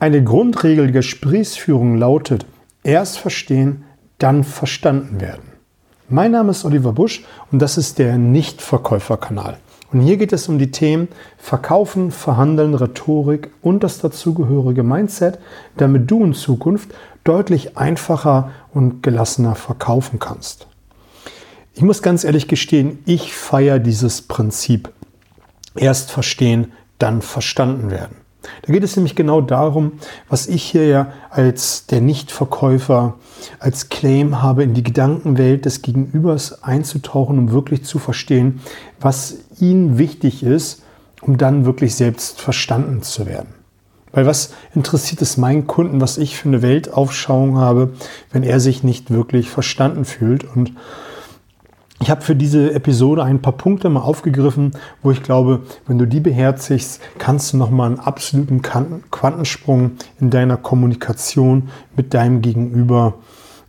Eine Grundregel der Gesprächsführung lautet, erst verstehen, dann verstanden werden. Mein Name ist Oliver Busch und das ist der Nichtverkäuferkanal. Und hier geht es um die Themen Verkaufen, Verhandeln, Rhetorik und das dazugehörige Mindset, damit du in Zukunft deutlich einfacher und gelassener verkaufen kannst. Ich muss ganz ehrlich gestehen, ich feiere dieses Prinzip. Erst verstehen, dann verstanden werden. Da geht es nämlich genau darum, was ich hier ja als der Nichtverkäufer als Claim habe, in die Gedankenwelt des Gegenübers einzutauchen, um wirklich zu verstehen, was ihm wichtig ist, um dann wirklich selbst verstanden zu werden. Weil was interessiert es meinen Kunden, was ich für eine Weltaufschauung habe, wenn er sich nicht wirklich verstanden fühlt und ich habe für diese Episode ein paar Punkte mal aufgegriffen, wo ich glaube, wenn du die beherzigst, kannst du nochmal einen absoluten Quantensprung in deiner Kommunikation mit deinem Gegenüber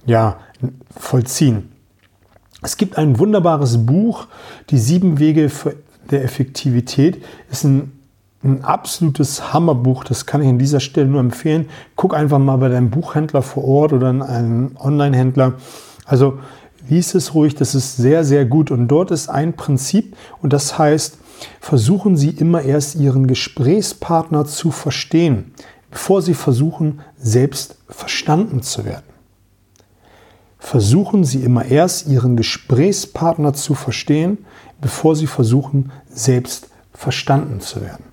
ja, vollziehen. Es gibt ein wunderbares Buch, Die sieben Wege der Effektivität. Ist ein, ein absolutes Hammerbuch. Das kann ich an dieser Stelle nur empfehlen. Guck einfach mal bei deinem Buchhändler vor Ort oder in einem Online-Händler. Also lies es ruhig, das ist sehr, sehr gut. Und dort ist ein Prinzip und das heißt, versuchen Sie immer erst Ihren Gesprächspartner zu verstehen, bevor Sie versuchen, selbst verstanden zu werden. Versuchen Sie immer erst Ihren Gesprächspartner zu verstehen, bevor Sie versuchen, selbst verstanden zu werden.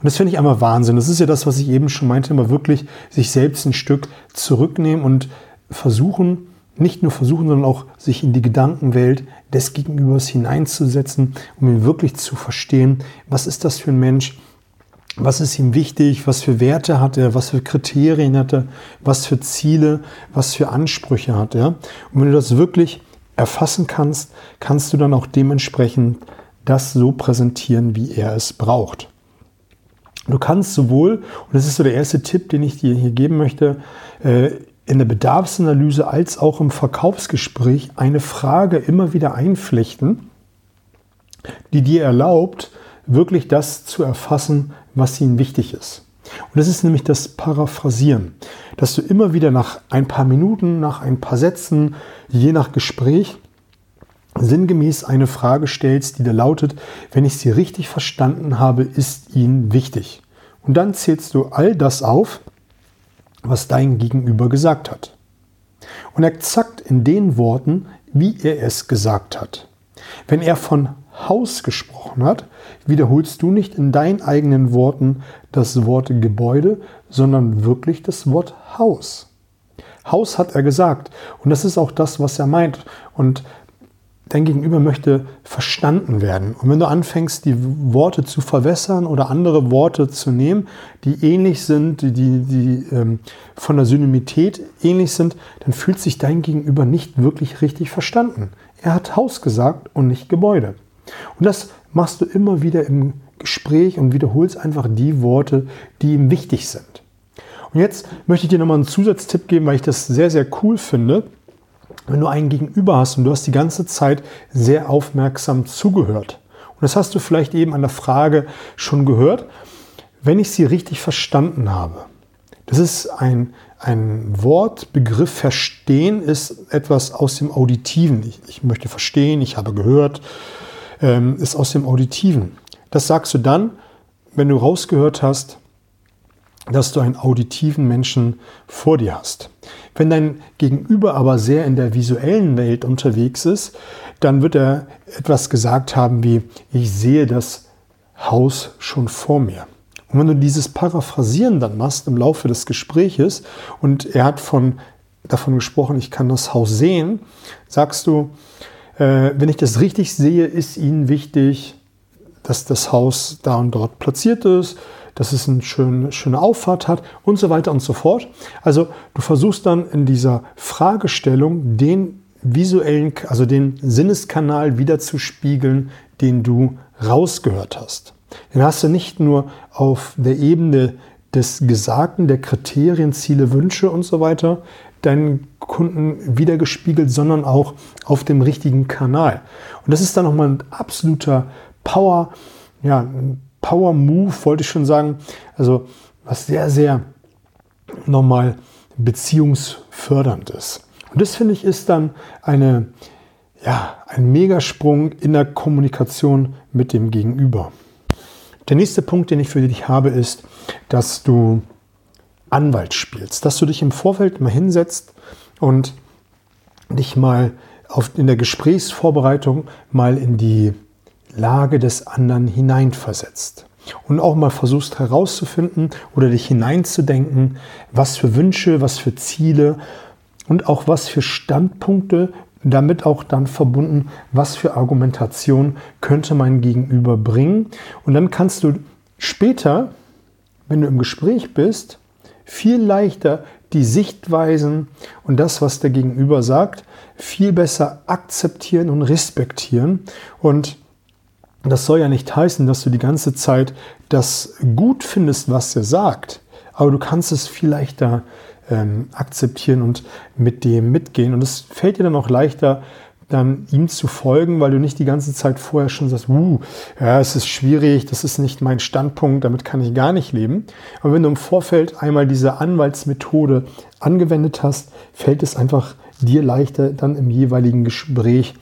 Und das finde ich einmal Wahnsinn. Das ist ja das, was ich eben schon meinte, immer wirklich sich selbst ein Stück zurücknehmen und versuchen, nicht nur versuchen, sondern auch sich in die Gedankenwelt des Gegenübers hineinzusetzen, um ihn wirklich zu verstehen, was ist das für ein Mensch, was ist ihm wichtig, was für Werte hat er, was für Kriterien hat er, was für Ziele, was für Ansprüche hat er. Und wenn du das wirklich erfassen kannst, kannst du dann auch dementsprechend das so präsentieren, wie er es braucht. Du kannst sowohl, und das ist so der erste Tipp, den ich dir hier geben möchte, äh, in der Bedarfsanalyse als auch im Verkaufsgespräch eine Frage immer wieder einflechten, die dir erlaubt, wirklich das zu erfassen, was ihnen wichtig ist. Und das ist nämlich das Paraphrasieren, dass du immer wieder nach ein paar Minuten, nach ein paar Sätzen, je nach Gespräch, sinngemäß eine Frage stellst, die da lautet, wenn ich sie richtig verstanden habe, ist ihnen wichtig. Und dann zählst du all das auf, was dein Gegenüber gesagt hat. Und exakt in den Worten, wie er es gesagt hat. Wenn er von Haus gesprochen hat, wiederholst du nicht in deinen eigenen Worten das Wort Gebäude, sondern wirklich das Wort Haus. Haus hat er gesagt. Und das ist auch das, was er meint. Und dein Gegenüber möchte verstanden werden. Und wenn du anfängst, die Worte zu verwässern oder andere Worte zu nehmen, die ähnlich sind, die, die ähm, von der Synonymität ähnlich sind, dann fühlt sich dein Gegenüber nicht wirklich richtig verstanden. Er hat Haus gesagt und nicht Gebäude. Und das machst du immer wieder im Gespräch und wiederholst einfach die Worte, die ihm wichtig sind. Und jetzt möchte ich dir nochmal einen Zusatztipp geben, weil ich das sehr, sehr cool finde wenn du einen Gegenüber hast und du hast die ganze Zeit sehr aufmerksam zugehört. Und das hast du vielleicht eben an der Frage schon gehört, wenn ich sie richtig verstanden habe. Das ist ein, ein Wort, Begriff verstehen ist etwas aus dem Auditiven. Ich, ich möchte verstehen, ich habe gehört, ähm, ist aus dem Auditiven. Das sagst du dann, wenn du rausgehört hast, dass du einen auditiven Menschen vor dir hast. Wenn dein Gegenüber aber sehr in der visuellen Welt unterwegs ist, dann wird er etwas gesagt haben wie, ich sehe das Haus schon vor mir. Und wenn du dieses Paraphrasieren dann machst im Laufe des Gespräches und er hat von, davon gesprochen, ich kann das Haus sehen, sagst du, äh, wenn ich das richtig sehe, ist Ihnen wichtig, dass das Haus da und dort platziert ist, dass es eine schöne, schöne Auffahrt hat und so weiter und so fort. Also du versuchst dann in dieser Fragestellung den visuellen, also den Sinneskanal wiederzuspiegeln, den du rausgehört hast. Den hast du nicht nur auf der Ebene des Gesagten, der Kriterien, Ziele, Wünsche und so weiter deinen Kunden wiedergespiegelt, sondern auch auf dem richtigen Kanal. Und das ist dann nochmal ein absoluter Power, ja, ein Power Move, wollte ich schon sagen. Also was sehr, sehr nochmal beziehungsfördernd ist. Und das finde ich ist dann eine, ja, ein Megasprung in der Kommunikation mit dem Gegenüber. Der nächste Punkt, den ich für dich habe, ist, dass du Anwalt spielst, dass du dich im Vorfeld mal hinsetzt und dich mal auf, in der Gesprächsvorbereitung mal in die Lage des anderen hineinversetzt und auch mal versuchst herauszufinden oder dich hineinzudenken, was für Wünsche, was für Ziele und auch was für Standpunkte, damit auch dann verbunden, was für Argumentation könnte mein Gegenüber bringen. Und dann kannst du später, wenn du im Gespräch bist, viel leichter die Sichtweisen und das, was der Gegenüber sagt, viel besser akzeptieren und respektieren. Und das soll ja nicht heißen, dass du die ganze Zeit das gut findest, was er sagt, aber du kannst es viel leichter ähm, akzeptieren und mit dem mitgehen. Und es fällt dir dann auch leichter, dann ihm zu folgen, weil du nicht die ganze Zeit vorher schon sagst, uh, ja, es ist schwierig, das ist nicht mein Standpunkt, damit kann ich gar nicht leben. Aber wenn du im Vorfeld einmal diese Anwaltsmethode angewendet hast, fällt es einfach dir leichter, dann im jeweiligen Gespräch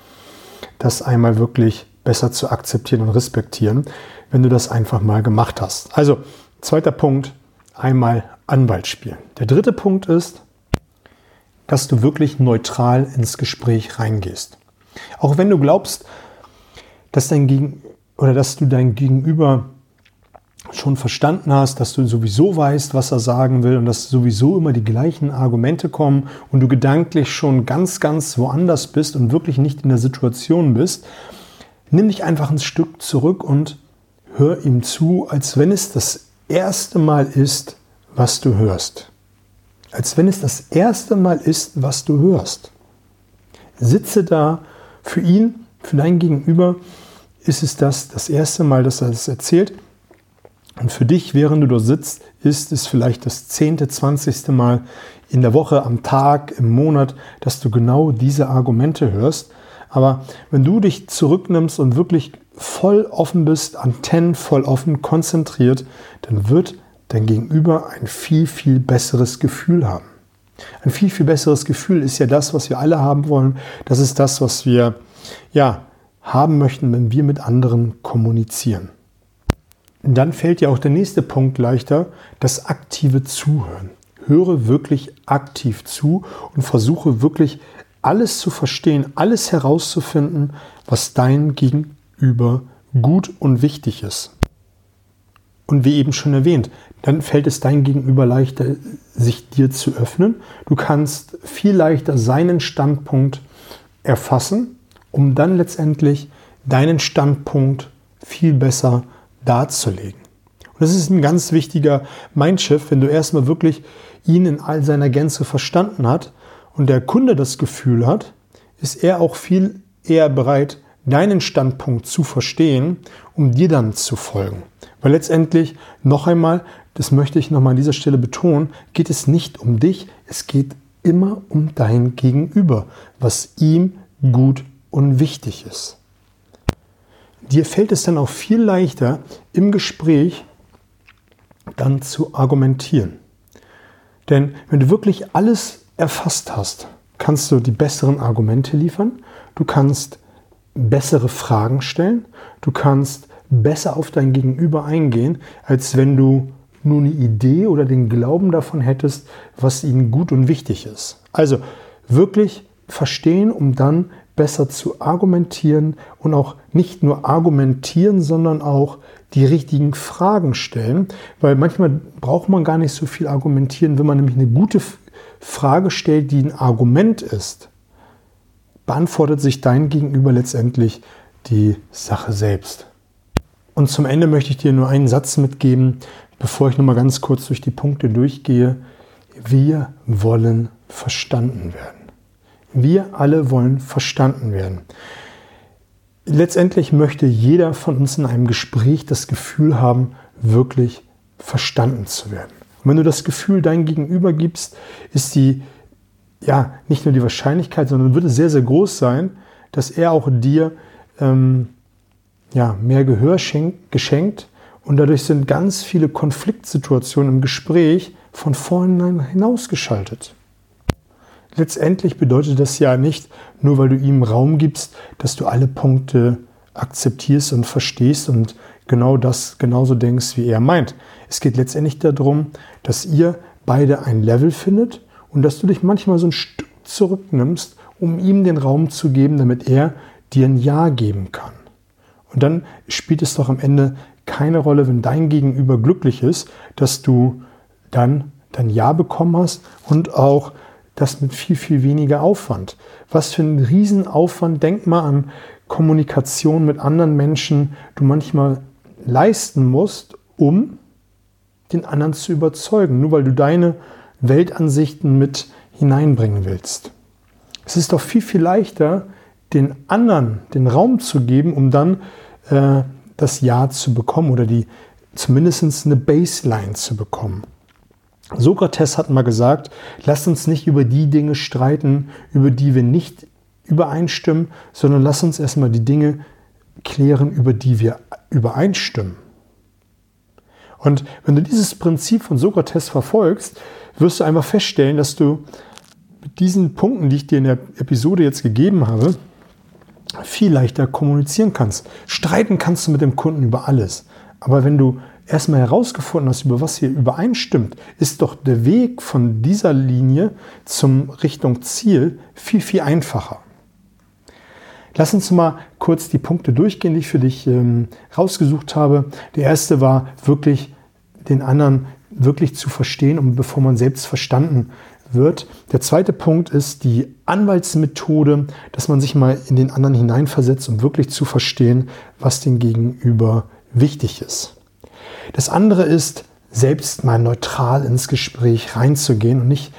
das einmal wirklich besser zu akzeptieren und respektieren, wenn du das einfach mal gemacht hast. Also, zweiter Punkt, einmal Anwalt spielen. Der dritte Punkt ist, dass du wirklich neutral ins Gespräch reingehst. Auch wenn du glaubst, dass dein Gegen oder dass du dein Gegenüber schon verstanden hast, dass du sowieso weißt, was er sagen will und dass sowieso immer die gleichen Argumente kommen und du gedanklich schon ganz, ganz woanders bist und wirklich nicht in der Situation bist, nimm dich einfach ein Stück zurück und hör ihm zu, als wenn es das erste Mal ist, was du hörst. Als wenn es das erste Mal ist, was du hörst. Sitze da, für ihn, für dein Gegenüber ist es das das erste Mal, dass er es erzählt. Und für dich, während du da sitzt, ist es vielleicht das zehnte, zwanzigste Mal in der Woche, am Tag, im Monat, dass du genau diese Argumente hörst. Aber wenn du dich zurücknimmst und wirklich voll offen bist, Antennen voll offen, konzentriert, dann wird dein Gegenüber ein viel, viel besseres Gefühl haben. Ein viel, viel besseres Gefühl ist ja das, was wir alle haben wollen. Das ist das, was wir ja, haben möchten, wenn wir mit anderen kommunizieren. Dann fällt ja auch der nächste Punkt leichter, das aktive Zuhören. Höre wirklich aktiv zu und versuche wirklich alles zu verstehen, alles herauszufinden, was dein Gegenüber gut und wichtig ist. Und wie eben schon erwähnt, dann fällt es dein Gegenüber leichter, sich dir zu öffnen. Du kannst viel leichter seinen Standpunkt erfassen, um dann letztendlich deinen Standpunkt viel besser darzulegen. Und das ist ein ganz wichtiger Mindshift, wenn du erstmal wirklich ihn in all seiner Gänze verstanden hast und der Kunde das Gefühl hat, ist er auch viel eher bereit, deinen Standpunkt zu verstehen, um dir dann zu folgen. Weil letztendlich, noch einmal, das möchte ich nochmal an dieser Stelle betonen, geht es nicht um dich, es geht immer um dein Gegenüber, was ihm gut und wichtig ist. Dir fällt es dann auch viel leichter, im Gespräch dann zu argumentieren. Denn wenn du wirklich alles erfasst hast, kannst du die besseren Argumente liefern, du kannst bessere Fragen stellen, du kannst besser auf dein Gegenüber eingehen, als wenn du nur eine Idee oder den Glauben davon hättest, was ihnen gut und wichtig ist. Also wirklich verstehen, um dann besser zu argumentieren und auch nicht nur argumentieren, sondern auch die richtigen Fragen stellen, weil manchmal braucht man gar nicht so viel argumentieren, wenn man nämlich eine gute Frage stellt, die ein Argument ist, beantwortet sich dein Gegenüber letztendlich die Sache selbst. Und zum Ende möchte ich dir nur einen Satz mitgeben, bevor ich noch mal ganz kurz durch die Punkte durchgehe. Wir wollen verstanden werden. Wir alle wollen verstanden werden. Letztendlich möchte jeder von uns in einem Gespräch das Gefühl haben, wirklich verstanden zu werden. Und wenn du das Gefühl dein Gegenüber gibst, ist die, ja, nicht nur die Wahrscheinlichkeit, sondern wird es sehr, sehr groß sein, dass er auch dir ähm, ja, mehr Gehör schenkt, geschenkt Und dadurch sind ganz viele Konfliktsituationen im Gespräch von vornherein hinausgeschaltet. Letztendlich bedeutet das ja nicht, nur weil du ihm Raum gibst, dass du alle Punkte akzeptierst und verstehst und genau das genauso denkst, wie er meint. Es geht letztendlich darum, dass ihr beide ein Level findet und dass du dich manchmal so ein Stück zurücknimmst, um ihm den Raum zu geben, damit er dir ein Ja geben kann. Und dann spielt es doch am Ende keine Rolle, wenn dein Gegenüber glücklich ist, dass du dann dein Ja bekommen hast und auch das mit viel, viel weniger Aufwand. Was für ein Riesenaufwand, denk mal an Kommunikation mit anderen Menschen, du manchmal leisten musst, um den anderen zu überzeugen, nur weil du deine Weltansichten mit hineinbringen willst. Es ist doch viel, viel leichter, den anderen den Raum zu geben, um dann äh, das Ja zu bekommen oder die zumindest eine Baseline zu bekommen. Sokrates hat mal gesagt, lasst uns nicht über die Dinge streiten, über die wir nicht übereinstimmen, sondern lasst uns erstmal die Dinge klären, über die wir übereinstimmen. Und wenn du dieses Prinzip von Sokrates verfolgst, wirst du einfach feststellen, dass du mit diesen Punkten, die ich dir in der Episode jetzt gegeben habe, viel leichter kommunizieren kannst. Streiten kannst du mit dem Kunden über alles. Aber wenn du erstmal herausgefunden hast, über was hier übereinstimmt, ist doch der Weg von dieser Linie zum Richtung Ziel viel, viel einfacher. Lass uns mal kurz die Punkte durchgehen, die ich für dich ähm, rausgesucht habe. Der erste war wirklich den anderen wirklich zu verstehen und bevor man selbst verstanden wird. Der zweite Punkt ist die Anwaltsmethode, dass man sich mal in den anderen hineinversetzt, um wirklich zu verstehen, was dem Gegenüber wichtig ist. Das andere ist, selbst mal neutral ins Gespräch reinzugehen und nicht